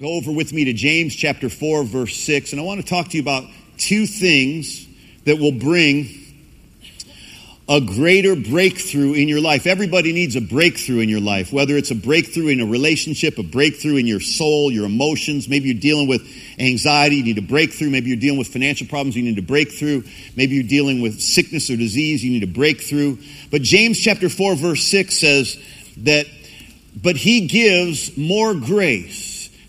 Go over with me to James chapter 4, verse 6, and I want to talk to you about two things that will bring a greater breakthrough in your life. Everybody needs a breakthrough in your life, whether it's a breakthrough in a relationship, a breakthrough in your soul, your emotions. Maybe you're dealing with anxiety, you need a breakthrough. Maybe you're dealing with financial problems, you need a breakthrough. Maybe you're dealing with sickness or disease, you need a breakthrough. But James chapter 4, verse 6 says that, but he gives more grace.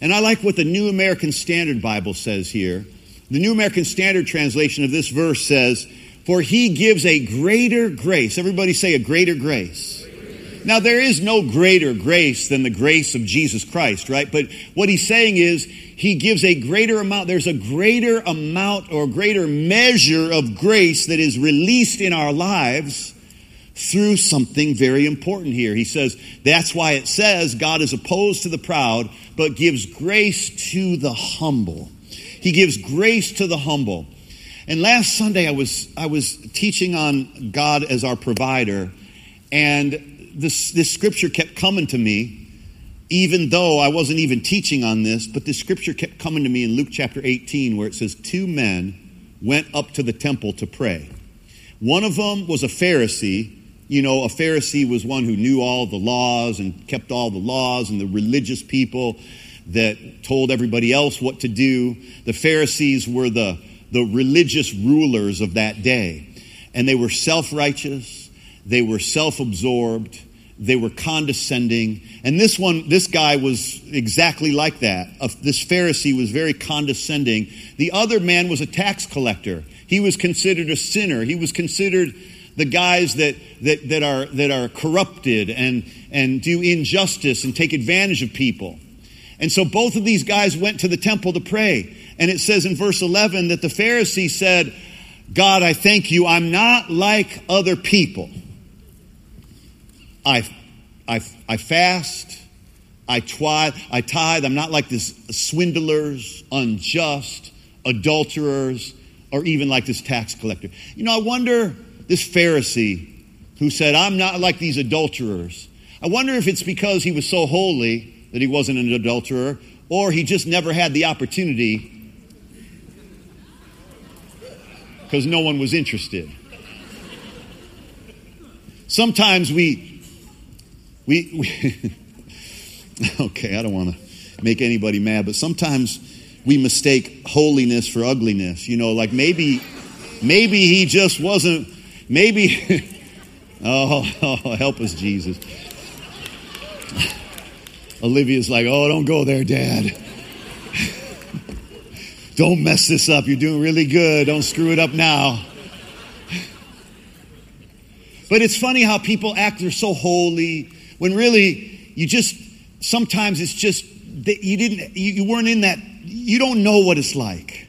And I like what the New American Standard Bible says here. The New American Standard translation of this verse says, For he gives a greater grace. Everybody say a greater grace. Now, there is no greater grace than the grace of Jesus Christ, right? But what he's saying is, he gives a greater amount. There's a greater amount or greater measure of grace that is released in our lives through something very important here. He says, that's why it says God is opposed to the proud, but gives grace to the humble. He gives grace to the humble. And last Sunday I was, I was teaching on God as our provider, and this, this scripture kept coming to me, even though I wasn't even teaching on this, but this scripture kept coming to me in Luke chapter 18, where it says, Two men went up to the temple to pray. One of them was a Pharisee, you know, a Pharisee was one who knew all the laws and kept all the laws, and the religious people that told everybody else what to do. The Pharisees were the, the religious rulers of that day. And they were self righteous, they were self absorbed, they were condescending. And this one, this guy was exactly like that. This Pharisee was very condescending. The other man was a tax collector. He was considered a sinner. He was considered the guys that, that, that, are, that are corrupted and, and do injustice and take advantage of people. And so both of these guys went to the temple to pray. And it says in verse 11 that the Pharisee said, God, I thank you. I'm not like other people. I, I, I fast. I tithe, I tithe. I'm not like this swindlers, unjust, adulterers, or even like this tax collector. You know, I wonder this Pharisee who said, I'm not like these adulterers. I wonder if it's because he was so holy that he wasn't an adulterer, or he just never had the opportunity because no one was interested. Sometimes we, we, we okay, I don't want to make anybody mad, but sometimes we mistake holiness for ugliness. You know, like maybe, maybe he just wasn't Maybe, oh, oh, help us, Jesus. Olivia's like, oh, don't go there, Dad. don't mess this up. You're doing really good. Don't screw it up now. But it's funny how people act, they're so holy, when really you just, sometimes it's just you didn't, you weren't in that, you don't know what it's like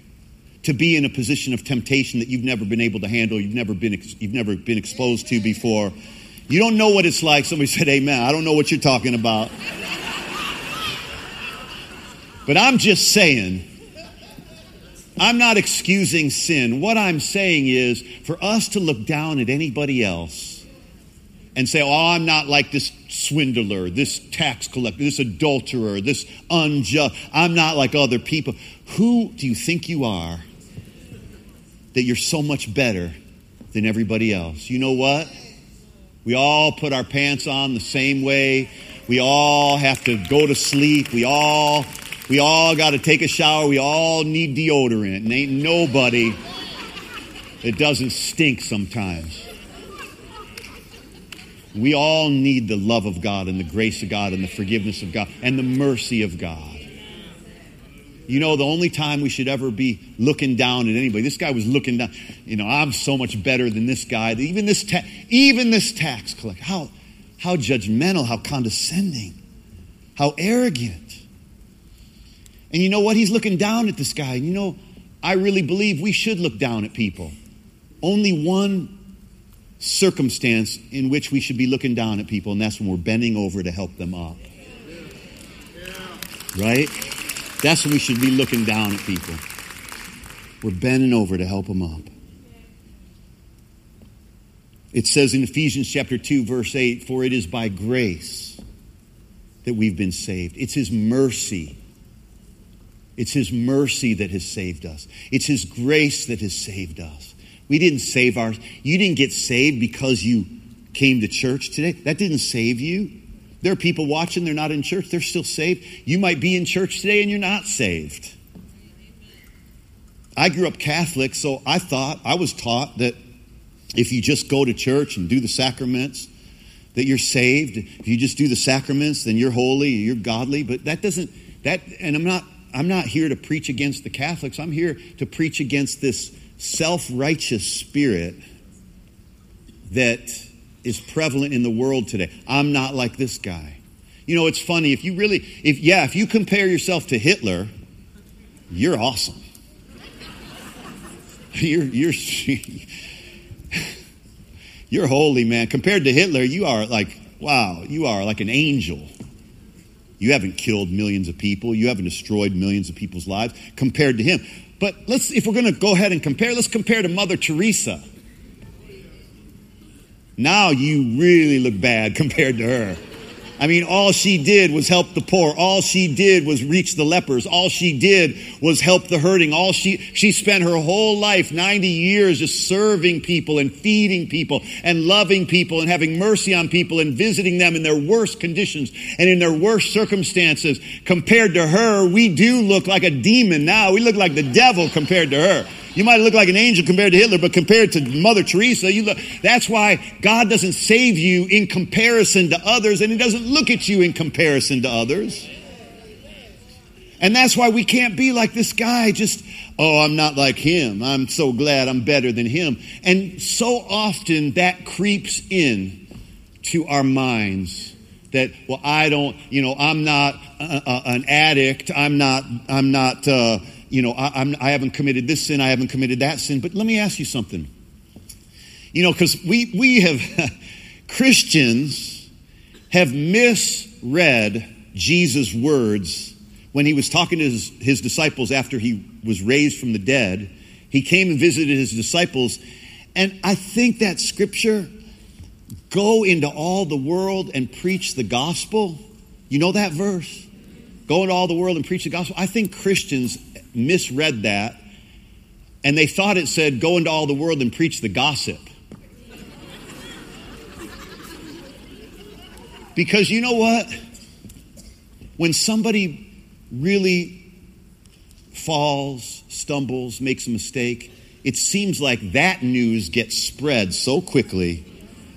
to be in a position of temptation that you've never been able to handle, you've never been, you've never been exposed to before. You don't know what it's like. Somebody said, Amen. I don't know what you're talking about. but I'm just saying, I'm not excusing sin. What I'm saying is for us to look down at anybody else and say, Oh, I'm not like this swindler, this tax collector, this adulterer, this unjust. I'm not like other people. Who do you think you are that you're so much better than everybody else. You know what? We all put our pants on the same way. We all have to go to sleep. We all we all got to take a shower. We all need deodorant. And ain't nobody that doesn't stink sometimes. We all need the love of God and the grace of God and the forgiveness of God and the mercy of God. You know, the only time we should ever be looking down at anybody. This guy was looking down. You know, I'm so much better than this guy. Even this, ta- even this tax collector. How, how judgmental, how condescending, how arrogant. And you know what? He's looking down at this guy. You know, I really believe we should look down at people. Only one circumstance in which we should be looking down at people, and that's when we're bending over to help them up. Right? That's when we should be looking down at people. We're bending over to help them up. It says in Ephesians chapter 2, verse 8, For it is by grace that we've been saved. It's His mercy It's His mercy that has saved us. It's His grace that has saved us. We didn't save ours. You didn't get saved because you came to church today. That didn't save you. There are people watching, they're not in church, they're still saved. You might be in church today and you're not saved. I grew up Catholic, so I thought, I was taught that if you just go to church and do the sacraments, that you're saved. If you just do the sacraments, then you're holy, you're godly. But that doesn't, that, and I'm not, I'm not here to preach against the Catholics. I'm here to preach against this self righteous spirit that is prevalent in the world today. I'm not like this guy. You know, it's funny. If you really, if, yeah, if you compare yourself to Hitler, you're awesome. You're, you're, you're holy, man. Compared to Hitler, you are like, wow, you are like an angel. You haven't killed millions of people. You haven't destroyed millions of people's lives compared to him. But let's, if we're going to go ahead and compare, let's compare to Mother Teresa. Now you really look bad compared to her. I mean, all she did was help the poor. All she did was reach the lepers. All she did was help the hurting. All she, she spent her whole life, 90 years, just serving people and feeding people and loving people and having mercy on people and visiting them in their worst conditions and in their worst circumstances. Compared to her, we do look like a demon now. We look like the devil compared to her. You might look like an angel compared to Hitler, but compared to Mother Teresa, you look, that's why God doesn't save you in comparison to others, and He doesn't look at you in comparison to others. And that's why we can't be like this guy, just, oh, I'm not like him. I'm so glad I'm better than him. And so often that creeps in to our minds that, well, I don't, you know, I'm not uh, uh, an addict. I'm not, I'm not, uh, you know, I, I'm, I haven't committed this sin, I haven't committed that sin. But let me ask you something. You know, because we, we have, Christians have misread Jesus' words when he was talking to his, his disciples after he was raised from the dead. He came and visited his disciples. And I think that scripture, go into all the world and preach the gospel. You know that verse? Go into all the world and preach the gospel. I think Christians misread that and they thought it said, Go into all the world and preach the gossip. Because you know what? When somebody really falls, stumbles, makes a mistake, it seems like that news gets spread so quickly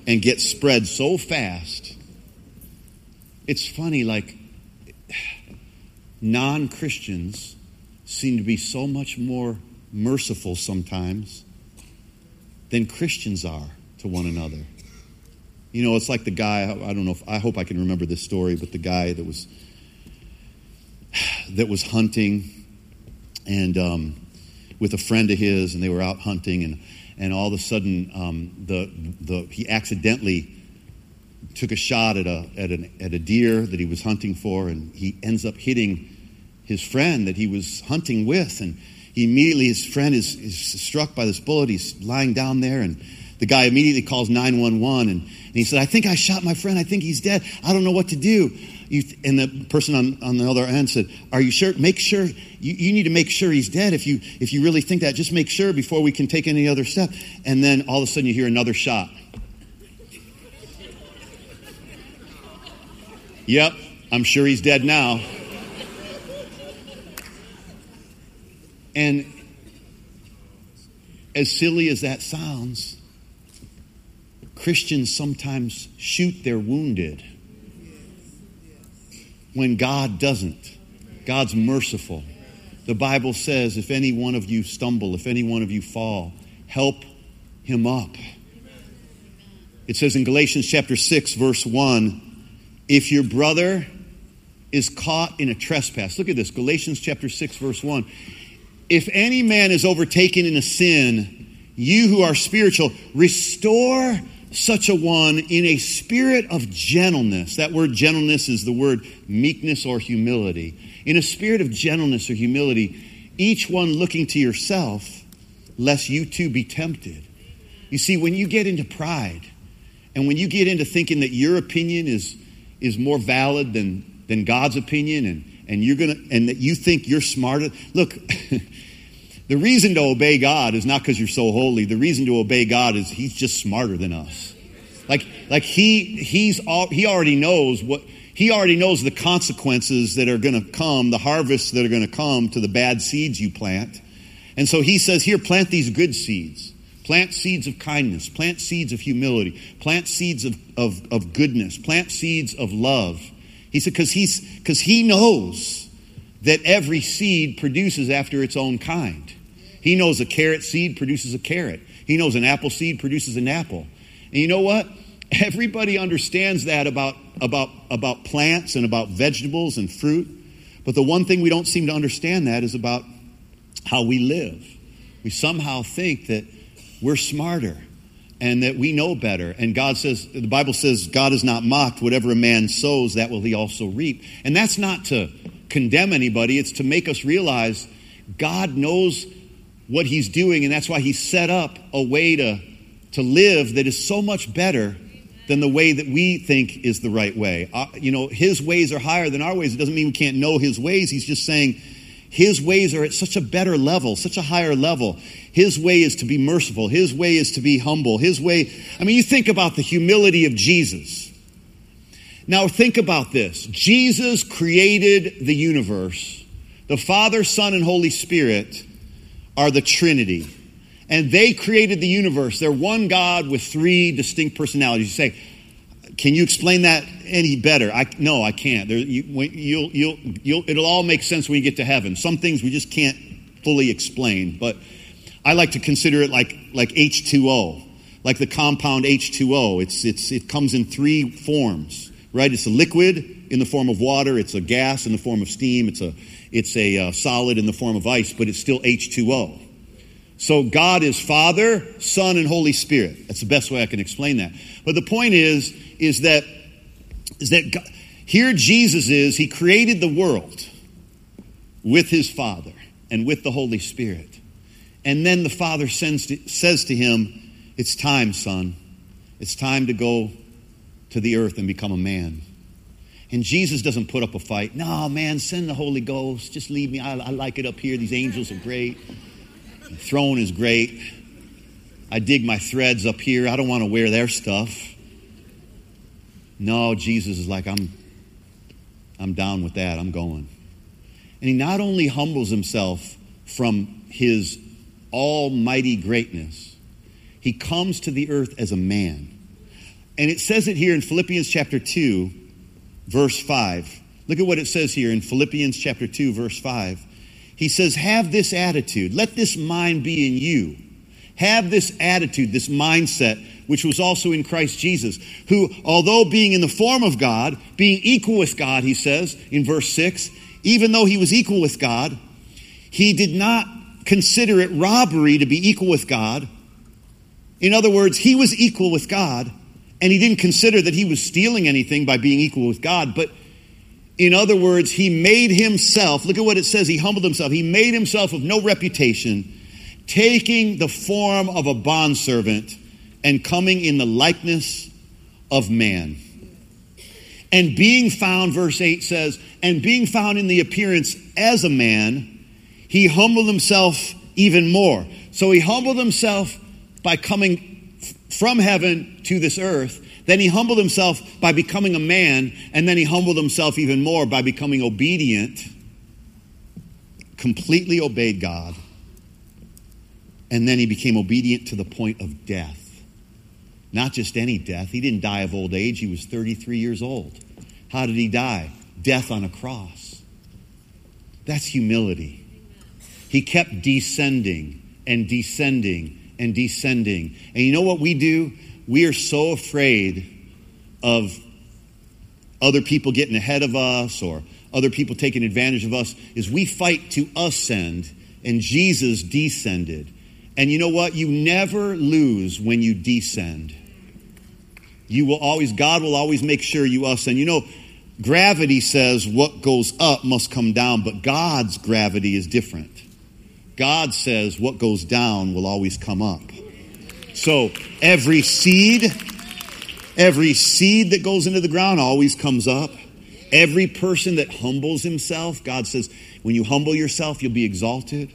and gets spread so fast. It's funny, like non Christians seem to be so much more merciful sometimes than Christians are to one another. You know, it's like the guy, I don't know if, I hope I can remember this story, but the guy that was, that was hunting and, um, with a friend of his and they were out hunting and, and all of a sudden, um, the, the, he accidentally took a shot at a, at, an, at a deer that he was hunting for and he ends up hitting his friend that he was hunting with. And he immediately, his friend is, is struck by this bullet. He's lying down there, and the guy immediately calls 911. And, and he said, I think I shot my friend. I think he's dead. I don't know what to do. You, and the person on, on the other end said, Are you sure? Make sure. You, you need to make sure he's dead. If you, if you really think that, just make sure before we can take any other step. And then all of a sudden you hear another shot. yep, I'm sure he's dead now. And as silly as that sounds, Christians sometimes shoot their wounded when God doesn't. God's merciful. The Bible says, if any one of you stumble, if any one of you fall, help him up. It says in Galatians chapter 6, verse 1 if your brother is caught in a trespass, look at this Galatians chapter 6, verse 1 if any man is overtaken in a sin, you who are spiritual, restore such a one in a spirit of gentleness. That word gentleness is the word meekness or humility. In a spirit of gentleness or humility, each one looking to yourself, lest you too be tempted. You see, when you get into pride, and when you get into thinking that your opinion is, is more valid than, than God's opinion, and, and you're gonna and that you think you're smarter. Look, the reason to obey God is not because you're so holy. The reason to obey God is He's just smarter than us. Like like He He's all, He already knows what He already knows the consequences that are going to come, the harvests that are going to come to the bad seeds you plant. And so He says, here, plant these good seeds. Plant seeds of kindness. Plant seeds of humility. Plant seeds of, of, of goodness. Plant seeds of love. He said, because he's because he knows that every seed produces after its own kind. He knows a carrot seed produces a carrot. He knows an apple seed produces an apple. And you know what? Everybody understands that about, about, about plants and about vegetables and fruit. But the one thing we don't seem to understand that is about how we live. We somehow think that we're smarter and that we know better. And God says, the Bible says, God is not mocked. Whatever a man sows, that will he also reap. And that's not to condemn anybody, it's to make us realize God knows what he's doing, and that's why he set up a way to, to live that is so much better than the way that we think is the right way. Uh, you know, his ways are higher than our ways. It doesn't mean we can't know his ways. He's just saying, his ways are at such a better level, such a higher level. His way is to be merciful. His way is to be humble. His way, I mean, you think about the humility of Jesus. Now, think about this Jesus created the universe. The Father, Son, and Holy Spirit are the Trinity. And they created the universe. They're one God with three distinct personalities. You say, can you explain that any better? I, no, I can't. There, you, you'll, you'll, you'll, it'll all make sense when you get to heaven. Some things we just can't fully explain, but I like to consider it like, like H2O, like the compound H2O. It's, it's, it comes in three forms, right? It's a liquid in the form of water, it's a gas in the form of steam, it's a, it's a uh, solid in the form of ice, but it's still H2O. So God is Father, Son, and Holy Spirit. That's the best way I can explain that. But the point is, is that, is that God, here Jesus is, He created the world with His Father and with the Holy Spirit. And then the Father sends to, says to him, It's time, son. It's time to go to the earth and become a man. And Jesus doesn't put up a fight. No, man, send the Holy Ghost. Just leave me. I, I like it up here. These angels are great. The throne is great. I dig my threads up here. I don't want to wear their stuff. No, Jesus is like, I'm, I'm down with that. I'm going. And he not only humbles himself from his almighty greatness, he comes to the earth as a man. And it says it here in Philippians chapter 2, verse 5. Look at what it says here in Philippians chapter 2, verse 5. He says, Have this attitude. Let this mind be in you. Have this attitude, this mindset, which was also in Christ Jesus, who, although being in the form of God, being equal with God, he says in verse 6, even though he was equal with God, he did not consider it robbery to be equal with God. In other words, he was equal with God, and he didn't consider that he was stealing anything by being equal with God, but in other words, he made himself, look at what it says, he humbled himself. He made himself of no reputation, taking the form of a bondservant and coming in the likeness of man. And being found, verse 8 says, and being found in the appearance as a man, he humbled himself even more. So he humbled himself by coming from heaven to this earth then he humbled himself by becoming a man, and then he humbled himself even more by becoming obedient, completely obeyed God, and then he became obedient to the point of death. Not just any death. He didn't die of old age, he was 33 years old. How did he die? Death on a cross. That's humility. He kept descending and descending and descending. And you know what we do? we are so afraid of other people getting ahead of us or other people taking advantage of us is we fight to ascend and Jesus descended. And you know what? You never lose when you descend. You will always, God will always make sure you ascend. You know, gravity says what goes up must come down, but God's gravity is different. God says what goes down will always come up. So every seed, every seed that goes into the ground always comes up. Every person that humbles himself, God says, when you humble yourself, you'll be exalted.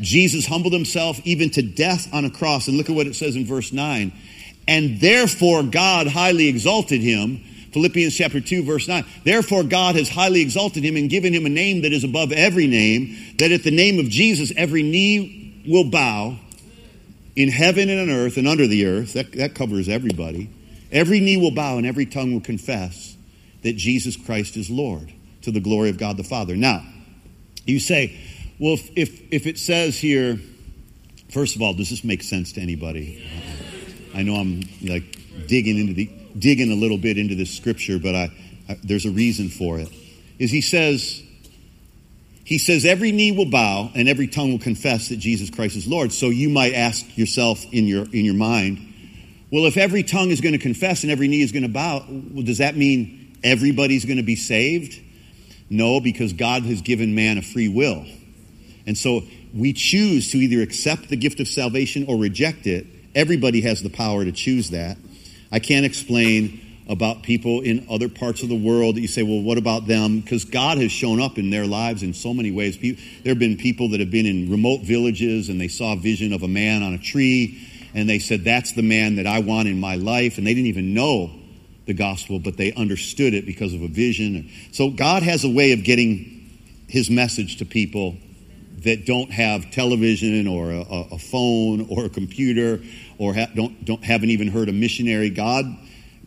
Jesus humbled himself even to death on a cross. And look at what it says in verse 9. And therefore God highly exalted him. Philippians chapter 2, verse 9. Therefore God has highly exalted him and given him a name that is above every name, that at the name of Jesus every knee will bow in heaven and on earth and under the earth. That, that covers everybody. Every knee will bow and every tongue will confess that Jesus Christ is Lord to the glory of God the Father. Now, you say, well, if, if, if it says here, first of all, does this make sense to anybody? I know I'm like digging into the digging a little bit into this scripture, but I, I there's a reason for it. Is he says he says every knee will bow and every tongue will confess that Jesus Christ is Lord. So you might ask yourself in your in your mind, well, if every tongue is going to confess and every knee is going to bow, well, does that mean everybody's going to be saved? No, because God has given man a free will. And so we choose to either accept the gift of salvation or reject it. Everybody has the power to choose that. I can't explain about people in other parts of the world that you say, well, what about them? Because God has shown up in their lives in so many ways. There have been people that have been in remote villages and they saw a vision of a man on a tree and they said, that's the man that I want in my life. And they didn't even know the gospel, but they understood it because of a vision. So God has a way of getting his message to people that don't have television or a, a phone or a computer or ha- don't, don't, haven't even heard a missionary. God,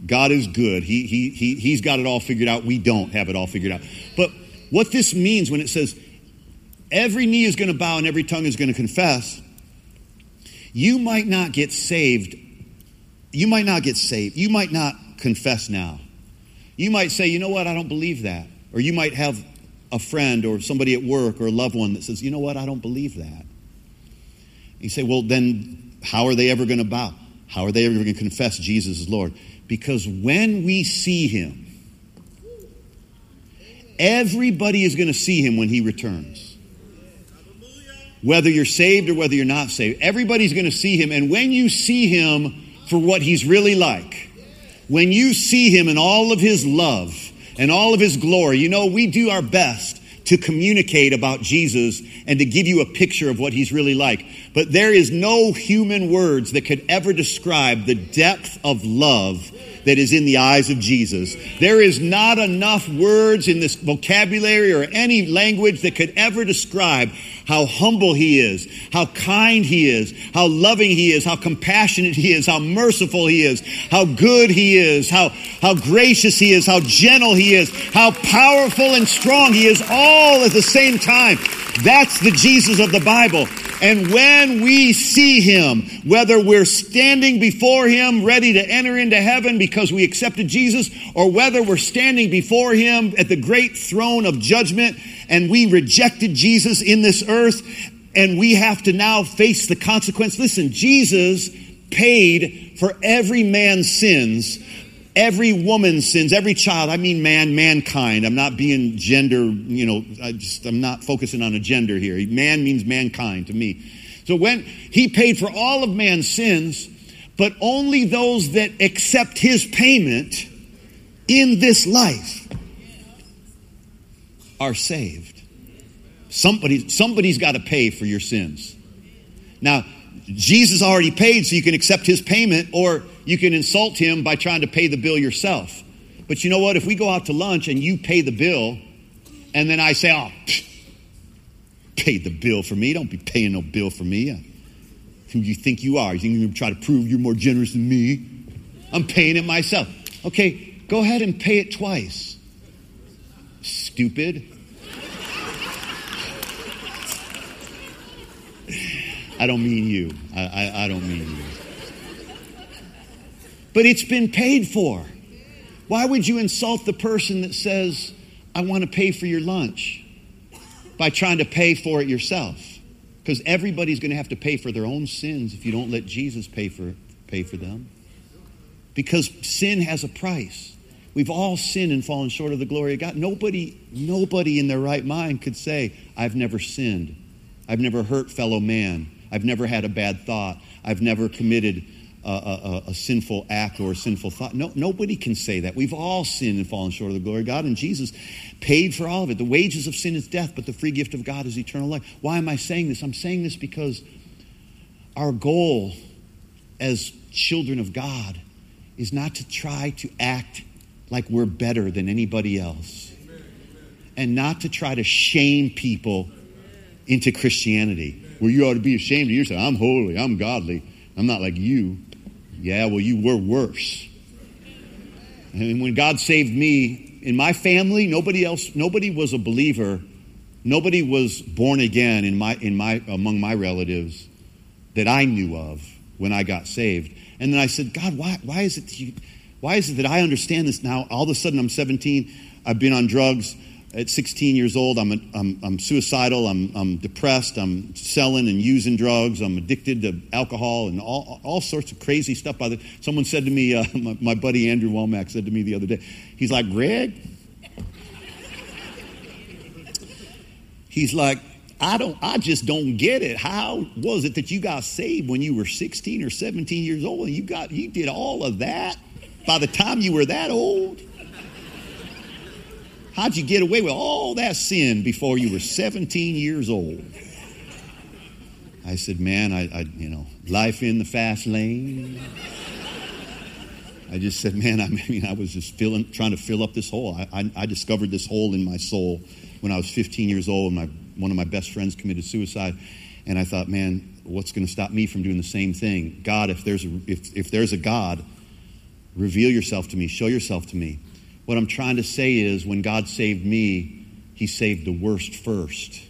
God is good. He, he, he, he's got it all figured out. We don't have it all figured out. But what this means when it says every knee is going to bow and every tongue is going to confess, you might not get saved. You might not get saved. You might not confess now. You might say, you know what, I don't believe that. Or you might have a friend or somebody at work or a loved one that says, you know what, I don't believe that. You say, well, then how are they ever going to bow? How are they ever going to confess Jesus is Lord? Because when we see him, everybody is going to see him when he returns. Whether you're saved or whether you're not saved, everybody's going to see him. And when you see him for what he's really like, when you see him in all of his love, and all of his glory. You know, we do our best to communicate about Jesus and to give you a picture of what he's really like. But there is no human words that could ever describe the depth of love that is in the eyes of Jesus. There is not enough words in this vocabulary or any language that could ever describe how humble he is, how kind he is, how loving he is, how compassionate he is, how merciful he is, how good he is, how, how gracious he is, how gentle he is, how powerful and strong he is, all at the same time. That's the Jesus of the Bible. And when we see him, whether we're standing before him ready to enter into heaven because we accepted Jesus, or whether we're standing before him at the great throne of judgment and we rejected Jesus in this earth and we have to now face the consequence. Listen, Jesus paid for every man's sins every woman sins, every child, I mean man, mankind. I'm not being gender, you know, I just, I'm not focusing on a gender here. Man means mankind to me. So when he paid for all of man's sins, but only those that accept his payment in this life are saved. Somebody, somebody's got to pay for your sins. Now, Jesus already paid, so you can accept his payment, or you can insult him by trying to pay the bill yourself. But you know what? If we go out to lunch and you pay the bill, and then I say, oh, pay the bill for me. Don't be paying no bill for me. Uh, who you think you are? You think you're going to try to prove you're more generous than me? I'm paying it myself. Okay, go ahead and pay it twice. Stupid. I don't mean you. I, I, I don't mean you. But it's been paid for. Why would you insult the person that says, I want to pay for your lunch by trying to pay for it yourself? Because everybody's going to have to pay for their own sins if you don't let Jesus pay for, pay for them. Because sin has a price. We've all sinned and fallen short of the glory of God. Nobody, nobody in their right mind could say, I've never sinned. I've never hurt fellow man. I've never had a bad thought. I've never committed a, a, a, sinful act or a sinful thought. No, nobody can say that. We've all sinned and fallen short of the glory of God, and Jesus paid for all of it. The wages of sin is death, but the free gift of God is eternal life. Why am I saying this? I'm saying this because our goal as children of God is not to try to act like we're better than anybody else and not to try to shame people into Christianity. Where you ought to be ashamed of yourself. I'm holy, I'm godly, I'm not like you. Yeah, well, you were worse. And when God saved me, in my family, nobody else, nobody was a believer. Nobody was born again in my, in my, among my relatives that I knew of when I got saved. And then I said, God, why, why is it why is it that I understand this now? All of a sudden, I'm 17. I've been on drugs at 16 years old, I'm, a, I'm, I'm suicidal, I'm, I'm depressed, I'm selling and using drugs, I'm addicted to alcohol and all, all sorts of crazy stuff. By the, someone said to me, uh, my, my, buddy Andrew Wommack said to me the other day, he's like, Greg, he's like, I don't, I just don't get it. How was it that you got saved when you were 16 or 17 years old and you got, you did all of that by the time you were that old? How'd you get away with all that sin before you were 17 years old? I said, Man, I, I you know, life in the fast lane. I just said, Man, I mean, I was just filling, trying to fill up this hole. I, I, I discovered this hole in my soul when I was 15 years old. And my, one of my best friends committed suicide. And I thought, man, what's going to stop me from doing the same thing? God, if there's a, if, if there's a God, reveal yourself to me, show yourself to me. What I'm trying to say is when God saved me, He saved the worst first.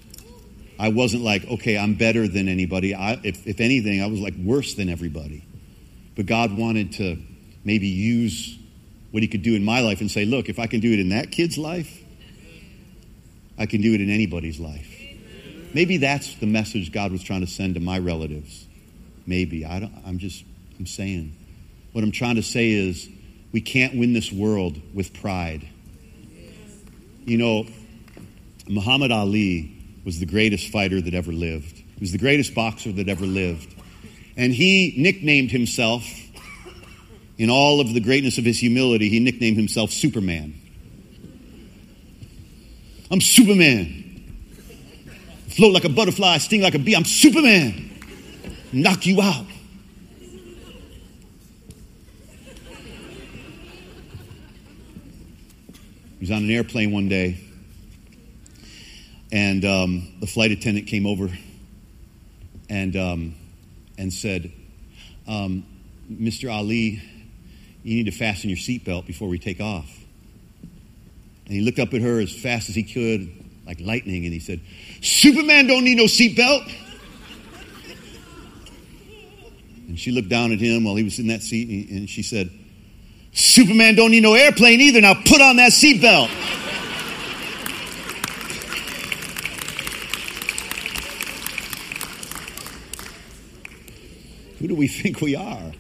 I wasn't like, okay, I'm better than anybody. I, if, if anything, I was like worse than everybody. But God wanted to maybe use what He could do in my life and say, look, if I can do it in that kid's life, I can do it in anybody's life. Maybe that's the message God was trying to send to my relatives. Maybe. I I'm just, I'm saying. What I'm trying to say is, we can't win this world with pride. You know, Muhammad Ali was the greatest fighter that ever lived. He was the greatest boxer that ever lived. And he nicknamed himself, in all of the greatness of his humility, he nicknamed himself Superman. I'm Superman. Float like a butterfly, sting like a bee. I'm Superman. Knock you out. He was on an airplane one day, and um, the flight attendant came over and, um, and said, um, Mr. Ali, you need to fasten your seatbelt before we take off. And he looked up at her as fast as he could, like lightning, and he said, Superman don't need no seatbelt. And she looked down at him while he was in that seat, and she said, Superman don't need no airplane either. Now put on that seatbelt. Who do we think we are?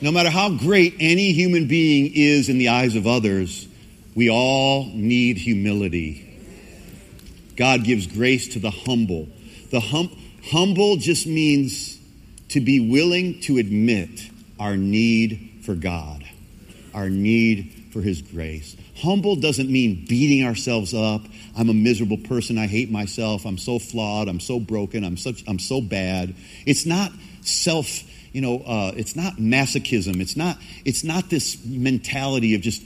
No matter how great any human being is in the eyes of others, we all need humility. God gives grace to the humble. The hum- humble just means to be willing to admit our need for God, our need for His grace. Humble doesn't mean beating ourselves up. I'm a miserable person. I hate myself. I'm so flawed. I'm so broken. I'm such. I'm so bad. It's not self. You know, uh, it's not masochism. It's not. It's not this mentality of just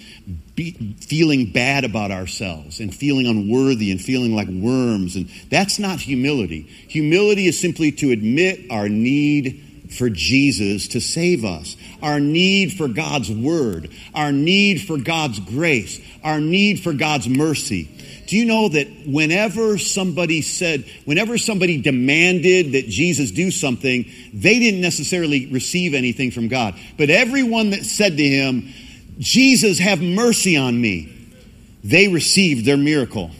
be, feeling bad about ourselves and feeling unworthy and feeling like worms. And that's not humility. Humility is simply to admit our need for Jesus to save us, our need for God's word, our need for God's grace, our need for God's mercy. Do you know that whenever somebody said, whenever somebody demanded that Jesus do something, they didn't necessarily receive anything from God. But everyone that said to him, Jesus, have mercy on me, they received their miracle.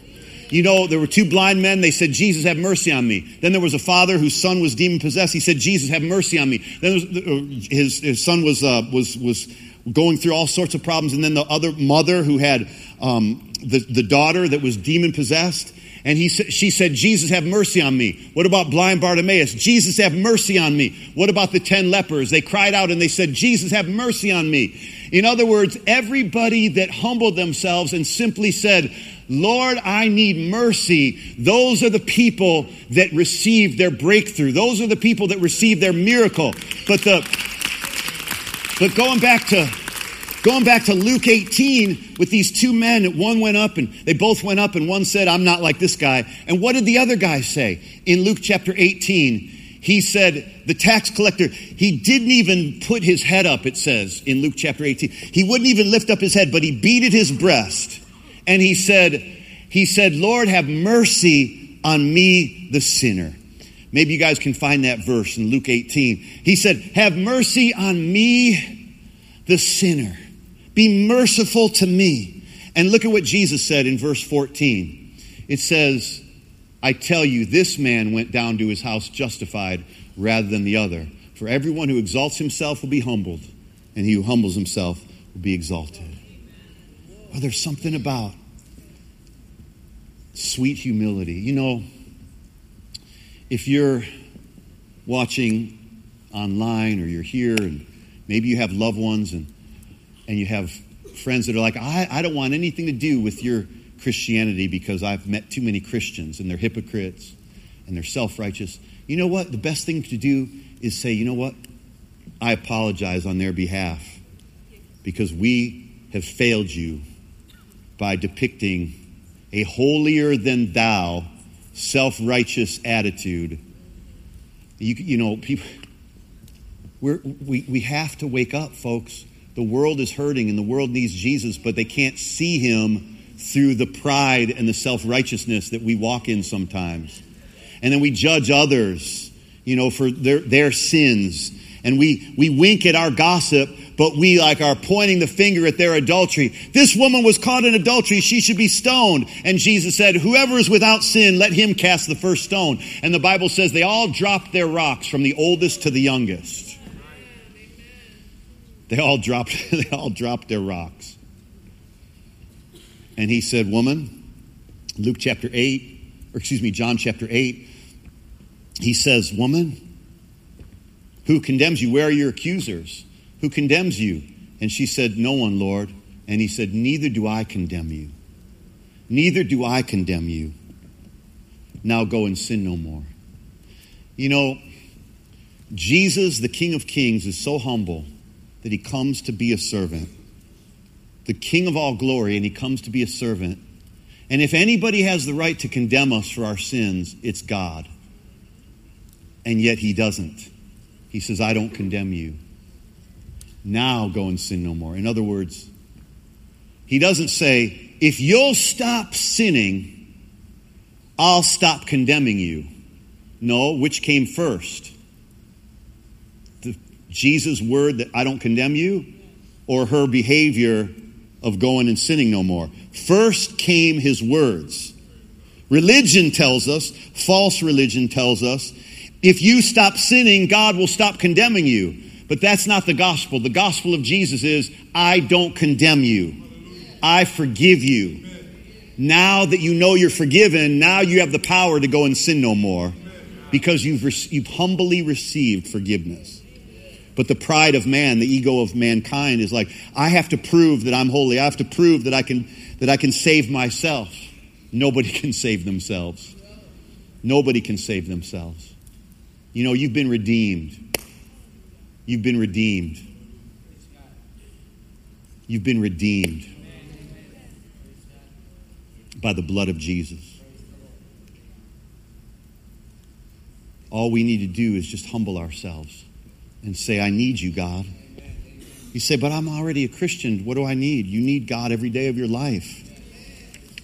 You know, there were two blind men. They said, Jesus, have mercy on me. Then there was a father whose son was demon possessed. He said, Jesus, have mercy on me. Then was, uh, his, his son was, uh, was, was going through all sorts of problems. And then the other mother who had um, the, the daughter that was demon possessed. And he, she said, Jesus, have mercy on me. What about blind Bartimaeus? Jesus, have mercy on me. What about the ten lepers? They cried out and they said, Jesus, have mercy on me. In other words, everybody that humbled themselves and simply said, Lord, I need mercy. Those are the people that received their breakthrough. Those are the people that received their miracle. But the, but going back to Going back to Luke 18 with these two men, one went up and they both went up, and one said, I'm not like this guy. And what did the other guy say? In Luke chapter 18, he said, the tax collector, he didn't even put his head up, it says in Luke chapter 18. He wouldn't even lift up his head, but he beat his breast. And he said, he said, Lord, have mercy on me, the sinner. Maybe you guys can find that verse in Luke 18. He said, Have mercy on me, the sinner. Be merciful to me. And look at what Jesus said in verse 14. It says, I tell you, this man went down to his house justified rather than the other. For everyone who exalts himself will be humbled, and he who humbles himself will be exalted. Well, there's something about sweet humility. You know, if you're watching online or you're here and maybe you have loved ones and and you have friends that are like, I, I don't want anything to do with your Christianity because I've met too many Christians and they're hypocrites and they're self righteous. You know what? The best thing to do is say, you know what? I apologize on their behalf because we have failed you by depicting a holier than thou, self righteous attitude. You, you know, people, we we, we have to wake up, folks. The world is hurting and the world needs Jesus, but they can't see him through the pride and the self righteousness that we walk in sometimes. And then we judge others, you know, for their, their sins. And we, we wink at our gossip, but we like are pointing the finger at their adultery. This woman was caught in adultery. She should be stoned. And Jesus said, whoever is without sin, let him cast the first stone. And the Bible says they all dropped their rocks from the oldest to the youngest. They all dropped, they all dropped their rocks. And he said, Woman, Luke chapter 8, or excuse me, John chapter 8, he says, Woman, who condemns you? Where are your accusers? Who condemns you? And she said, No one, Lord. And he said, Neither do I condemn you. Neither do I condemn you. Now go and sin no more. You know, Jesus, the King of Kings, is so humble that he comes to be a servant. The King of all glory, and he comes to be a servant. And if anybody has the right to condemn us for our sins, it's God. And yet he doesn't. He says, I don't condemn you. Now go and sin no more. In other words, he doesn't say, if you'll stop sinning, I'll stop condemning you. No, which came first? The, Jesus' word that I don't condemn you, or her behavior of going and sinning no more. First came his words. Religion tells us, false religion tells us, if you stop sinning, God will stop condemning you. But that's not the gospel. The gospel of Jesus is, I don't condemn you. I forgive you. Now that you know you're forgiven, now you have the power to go and sin no more because you've, you've humbly received forgiveness. But the pride of man, the ego of mankind is like, I have to prove that I'm holy. I have to prove that I can, that I can save myself. Nobody can save themselves. Nobody can save themselves. You know, you've been redeemed. You've been redeemed. You've been redeemed by the blood of Jesus. All we need to do is just humble ourselves and say, I need you, God. You say, but I'm already a Christian. What do I need? You need God every day of your life.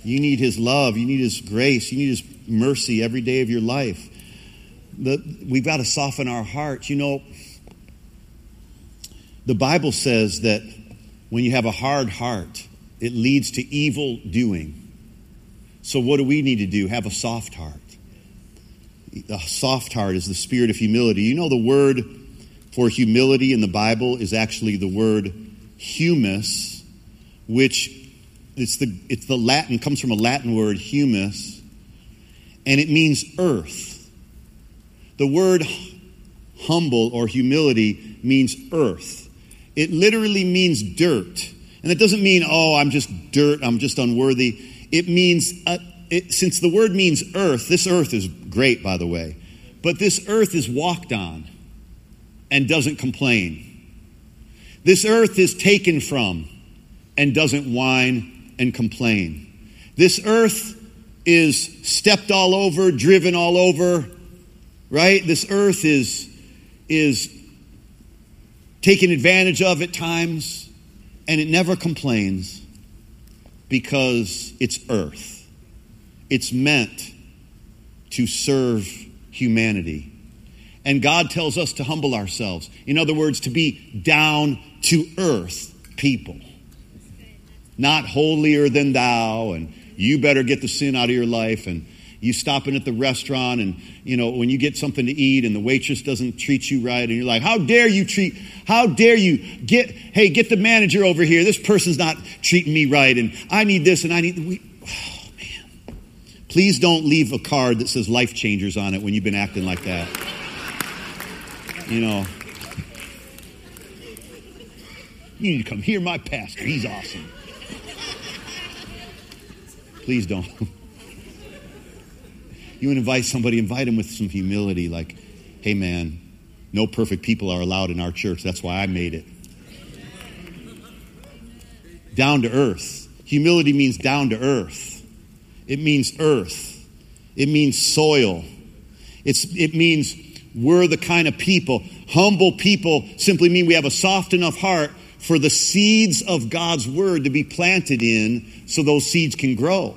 You need His love. You need His grace. You need His mercy every day of your life. The, we've got to soften our hearts. You know, the Bible says that when you have a hard heart, it leads to evil doing. So, what do we need to do? Have a soft heart. A soft heart is the spirit of humility. You know, the word for humility in the Bible is actually the word humus, which it's the, it's the Latin, comes from a Latin word, humus, and it means earth. The word humble or humility means earth. It literally means dirt. And it doesn't mean, oh, I'm just dirt, I'm just unworthy. It means, uh, it, since the word means earth, this earth is great, by the way, but this earth is walked on and doesn't complain. This earth is taken from and doesn't whine and complain. This earth is stepped all over, driven all over, right? This earth is, is taken advantage of at times, and it never complains because it's earth. It's meant to serve humanity. And God tells us to humble ourselves. In other words, to be down to earth people. Not holier than thou, and you better get the sin out of your life, and you stopping at the restaurant and you know when you get something to eat and the waitress doesn't treat you right and you're like how dare you treat how dare you get hey get the manager over here. This person's not treating me right and i need this and i need we, oh man. Please don't leave a card that says life changers on it when you've been acting like that. You know. You need to come hear my pastor. He's awesome. Please don't you invite somebody, invite them with some humility, like, hey man, no perfect people are allowed in our church. That's why I made it. Down to earth. Humility means down to earth. It means earth. It means soil. It's, it means we're the kind of people. Humble people simply mean we have a soft enough heart for the seeds of God's word to be planted in so those seeds can grow.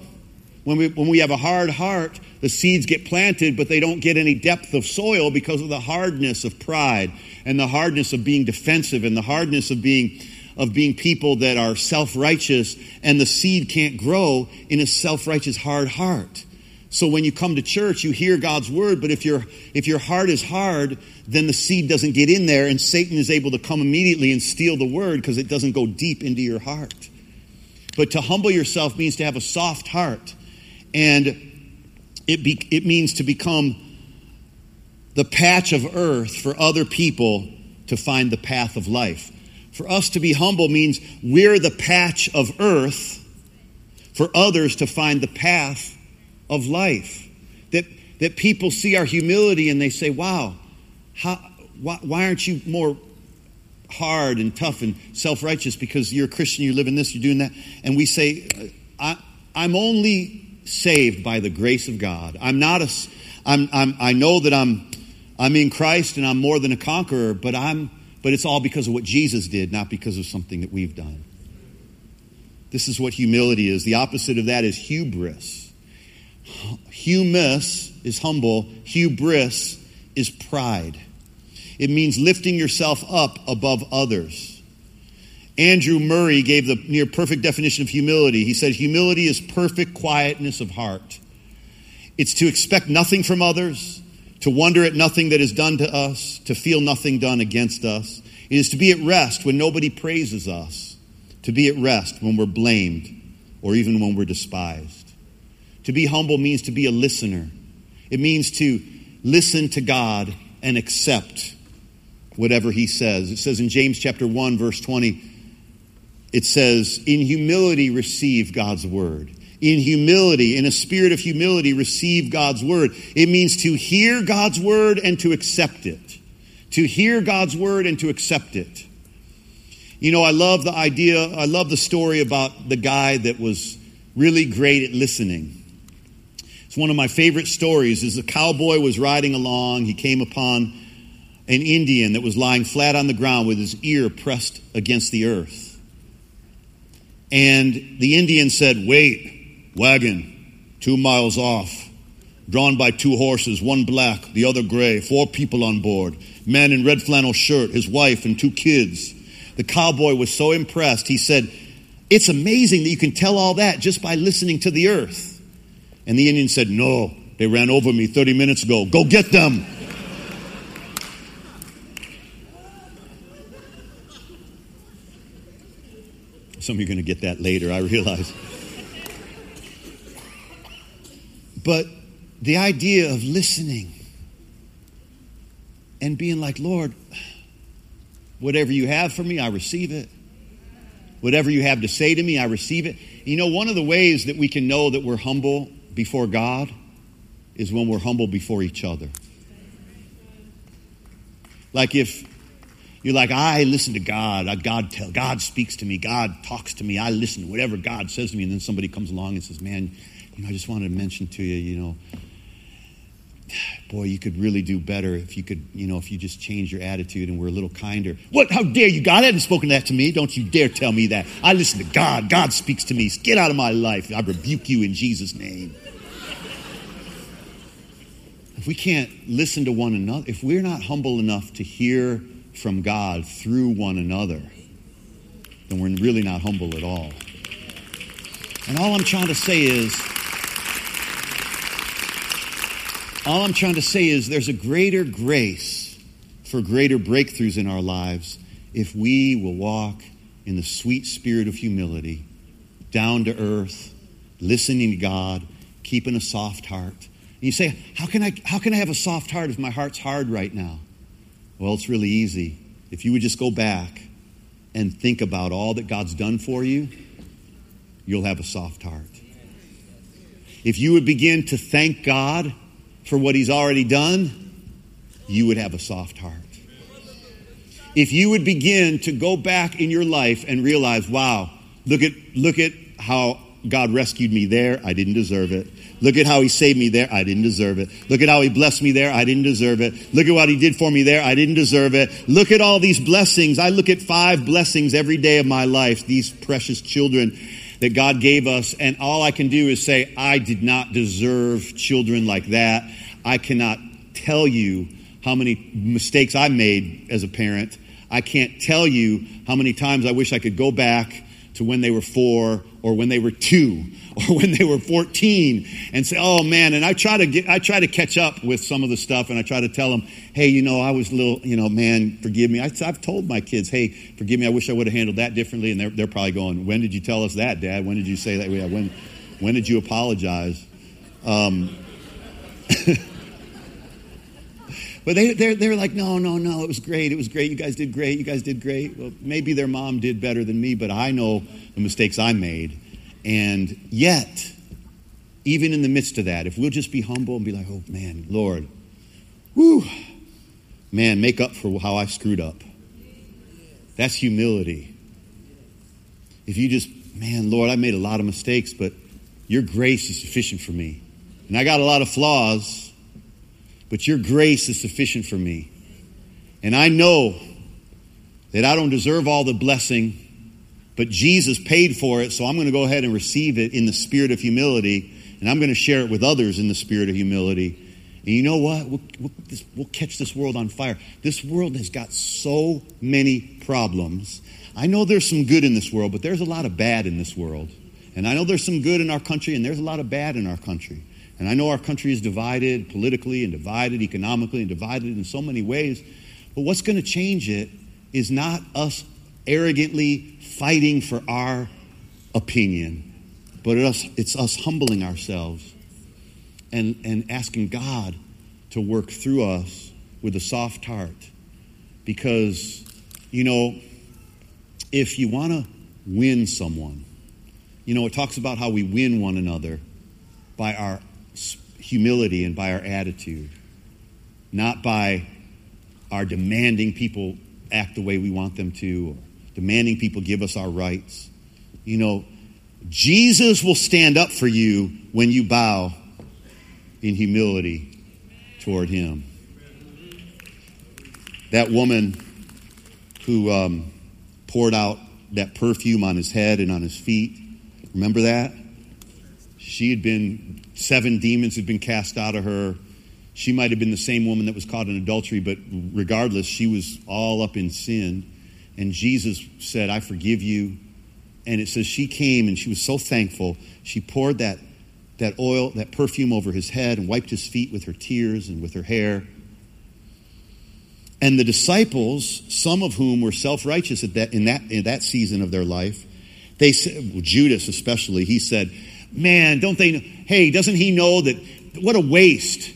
When we, when we have a hard heart, the seeds get planted, but they don't get any depth of soil because of the hardness of pride and the hardness of being defensive and the hardness of being of being people that are self-righteous and the seed can't grow in a self-righteous hard heart. So when you come to church, you hear God's word, but if your if your heart is hard, then the seed doesn't get in there and Satan is able to come immediately and steal the word because it doesn't go deep into your heart. But to humble yourself means to have a soft heart and it, be, it means to become the patch of earth for other people to find the path of life. For us to be humble means we're the patch of earth for others to find the path of life. That, that people see our humility and they say, wow, how, why, why aren't you more hard and tough and self righteous because you're a Christian, you're living this, you're doing that? And we say, I, I'm only saved by the grace of God. I'm not a, I'm, I'm, I know that I'm, I'm in Christ and I'm more than a conqueror, but I'm, but it's all because of what Jesus did, not because of something that we've done. This is what humility is. The opposite of that is hubris. Humus is humble. Hubris is pride. It means lifting yourself up above others. Andrew Murray gave the near perfect definition of humility. He said, Humility is perfect quietness of heart. It's to expect nothing from others, to wonder at nothing that is done to us, to feel nothing done against us. It is to be at rest when nobody praises us, to be at rest when we're blamed or even when we're despised. To be humble means to be a listener, it means to listen to God and accept whatever He says. It says in James chapter 1, verse 20, it says, in humility, receive God's word. In humility, in a spirit of humility, receive God's word. It means to hear God's word and to accept it. To hear God's word and to accept it. You know, I love the idea, I love the story about the guy that was really great at listening. It's one of my favorite stories is a cowboy was riding along, he came upon an Indian that was lying flat on the ground with his ear pressed against the earth. And the Indian said, Wait, wagon, two miles off, drawn by two horses, one black, the other gray, four people on board, man in red flannel shirt, his wife, and two kids. The cowboy was so impressed, he said, It's amazing that you can tell all that just by listening to the earth. And the Indian said, No, they ran over me 30 minutes ago. Go get them. Some of you are going to get that later, I realize. but the idea of listening and being like, Lord, whatever you have for me, I receive it. Whatever you have to say to me, I receive it. You know, one of the ways that we can know that we're humble before God is when we're humble before each other. Like if you're like, I listen to God. God tell, God speaks to me. God talks to me. I listen to whatever God says to me. And then somebody comes along and says, man, you know, I just wanted to mention to you, you know, boy, you could really do better if you could, you know, if you just change your attitude and were a little kinder. What? How dare you? God hadn't spoken that to me. Don't you dare tell me that. I listen to God. God speaks to me. Get out of my life. I rebuke you in Jesus' name. if we can't listen to one another, if we're not humble enough to hear from God through one another, then we're really not humble at all. And all I'm trying to say is, all I'm trying to say is there's a greater grace for greater breakthroughs in our lives if we will walk in the sweet spirit of humility, down to earth, listening to God, keeping a soft heart. And you say, how can, I, how can I have a soft heart if my heart's hard right now? Well, it's really easy. If you would just go back and think about all that God's done for you, you'll have a soft heart. If you would begin to thank God for what He's already done, you would have a soft heart. If you would begin to go back in your life and realize, wow, look at, look at how God rescued me there, I didn't deserve it. Look at how he saved me there. I didn't deserve it. Look at how he blessed me there. I didn't deserve it. Look at what he did for me there. I didn't deserve it. Look at all these blessings. I look at five blessings every day of my life, these precious children that God gave us. And all I can do is say, I did not deserve children like that. I cannot tell you how many mistakes I made as a parent. I can't tell you how many times I wish I could go back to when they were four or when they were two or when they were 14 and say, oh man, and I try to get, I try to catch up with some of the stuff and I try to tell them, hey, you know, I was little, you know, man, forgive me. I, have told my kids, hey, forgive me. I wish I would have handled that differently. And they're, they're probably going, when did you tell us that, dad? When did you say that? Yeah, When, when did you apologize? Um, But they, they're, they're like, no, no, no, it was great. It was great. You guys did great. You guys did great. Well, maybe their mom did better than me, but I know the mistakes I made. And yet, even in the midst of that, if we'll just be humble and be like, oh man, Lord, whoo, man, make up for how I screwed up. That's humility. If you just, man, Lord, I made a lot of mistakes, but your grace is sufficient for me. And I got a lot of flaws, but your grace is sufficient for me. And I know that I don't deserve all the blessing, but Jesus paid for it, so I'm going to go ahead and receive it in the spirit of humility, and I'm going to share it with others in the spirit of humility. And you know what? We'll, we'll, this, we'll catch this world on fire. This world has got so many problems. I know there's some good in this world, but there's a lot of bad in this world. And I know there's some good in our country, and there's a lot of bad in our country. And I know our country is divided politically and divided economically and divided in so many ways. But what's going to change it is not us arrogantly fighting for our opinion, but it's us, humbling ourselves and, and asking God to work through us with a soft heart. Because, you know, if you want to win someone, you know, it talks about how we win one another by our humility and by our attitude, not by our demanding people act the way we want them to, or demanding people give us our rights. You know, Jesus will stand up for you when you bow in humility toward Him. That woman who um, poured out that perfume on his head and on his feet, remember that? She had been Seven demons had been cast out of her. She might have been the same woman that was caught in adultery, but regardless, she was all up in sin. And Jesus said, I forgive you. And it says she came and she was so thankful. She poured that, that oil, that perfume over his head and wiped his feet with her tears and with her hair. And the disciples, some of whom were self righteous in that, in that season of their life, they said, Judas especially, he said, Man, don't they? Hey, doesn't he know that what a waste?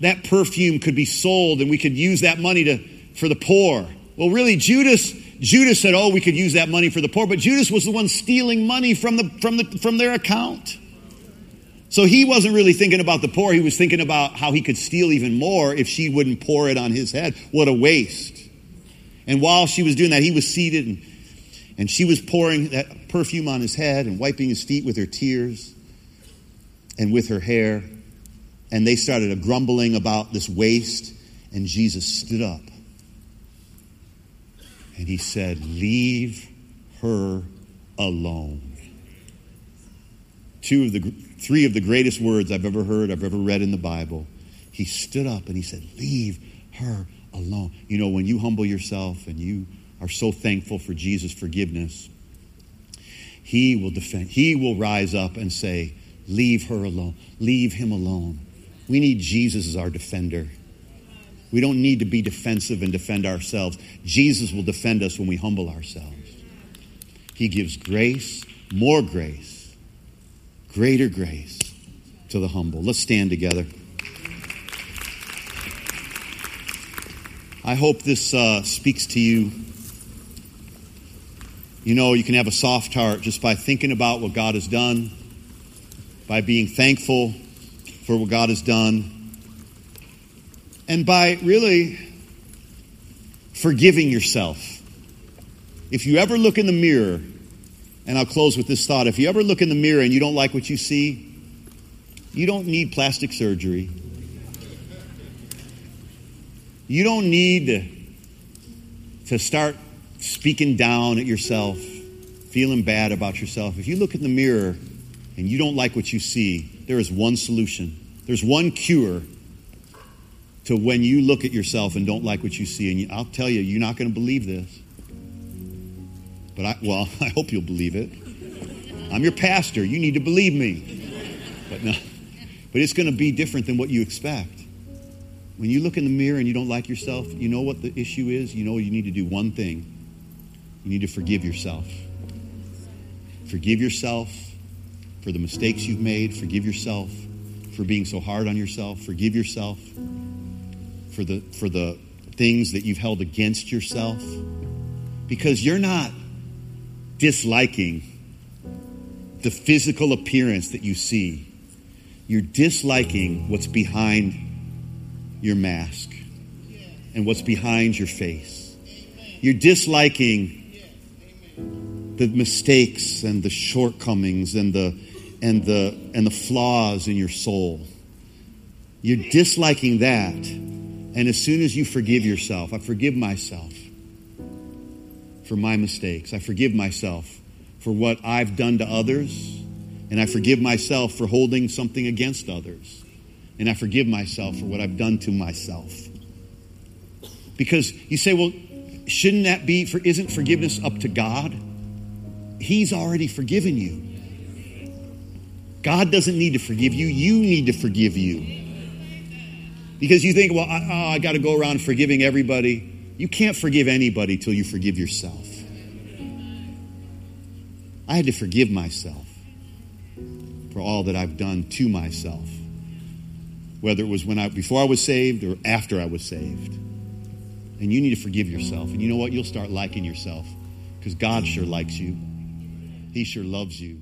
That perfume could be sold and we could use that money to, for the poor. Well, really, Judas, Judas said, oh, we could use that money for the poor, but Judas was the one stealing money from, the, from, the, from their account. So he wasn't really thinking about the poor. He was thinking about how he could steal even more if she wouldn't pour it on his head. What a waste. And while she was doing that, he was seated and, and she was pouring that perfume on his head and wiping his feet with her tears and with her hair and they started a grumbling about this waste. And Jesus stood up and he said, Leave her alone. Two of the three of the greatest words I've ever heard, I've ever read in the Bible. He stood up and he said, Leave her alone. You know, when you humble yourself and you are so thankful for Jesus' forgiveness, he will defend, he will rise up and say, Leave her alone. Leave him alone. We need Jesus as our defender. We don't need to be defensive and defend ourselves. Jesus will defend us when we humble ourselves. He gives grace, more grace, greater grace to the humble. Let's stand together. I hope this uh, speaks to you. You know, you can have a soft heart just by thinking about what God has done, by being thankful for what God has done, and by really forgiving yourself. If you ever look in the mirror, and I'll close with this thought if you ever look in the mirror and you don't like what you see, you don't need plastic surgery. You don't need to, start speaking down at yourself, feeling bad about yourself. If you look in the mirror and you don't like what you see, there is one solution. There's one cure to when you look at yourself and don't like what you see. And I'll tell you, you're not going to believe this. But I, well, I hope you'll believe it. I'm your pastor. You need to believe me. But no, but it's going to be different than what you expect. When you look in the mirror and you don't like yourself, you know what the issue is? You know you need to do one thing. You need to forgive yourself. Forgive yourself for the mistakes you've made. Forgive yourself for being so hard on yourself. Forgive yourself for the, for the things that you've held against yourself. Because you're not disliking the physical appearance that you see. You're disliking what's behind your mask and what's behind your face. You're disliking the mistakes and the shortcomings and the and the and the flaws in your soul. You're disliking that. And as soon as you forgive yourself, I forgive myself for my mistakes. I forgive myself for what I've done to others. And I forgive myself for holding something against others. And I forgive myself for what I've done to myself. Because you say, well, shouldn't that be, for, isn't forgiveness up to God? He's already forgiven you. God doesn't need to forgive you, you need to forgive you. Because you think, well, I, oh, I got to go around forgiving everybody. You can't forgive anybody till you forgive yourself. I had to forgive myself for all that I've done to myself, whether it was when I before I was saved or after I was saved. And you need to forgive yourself. And you know what? You'll start liking yourself because God sure likes you. He sure loves you.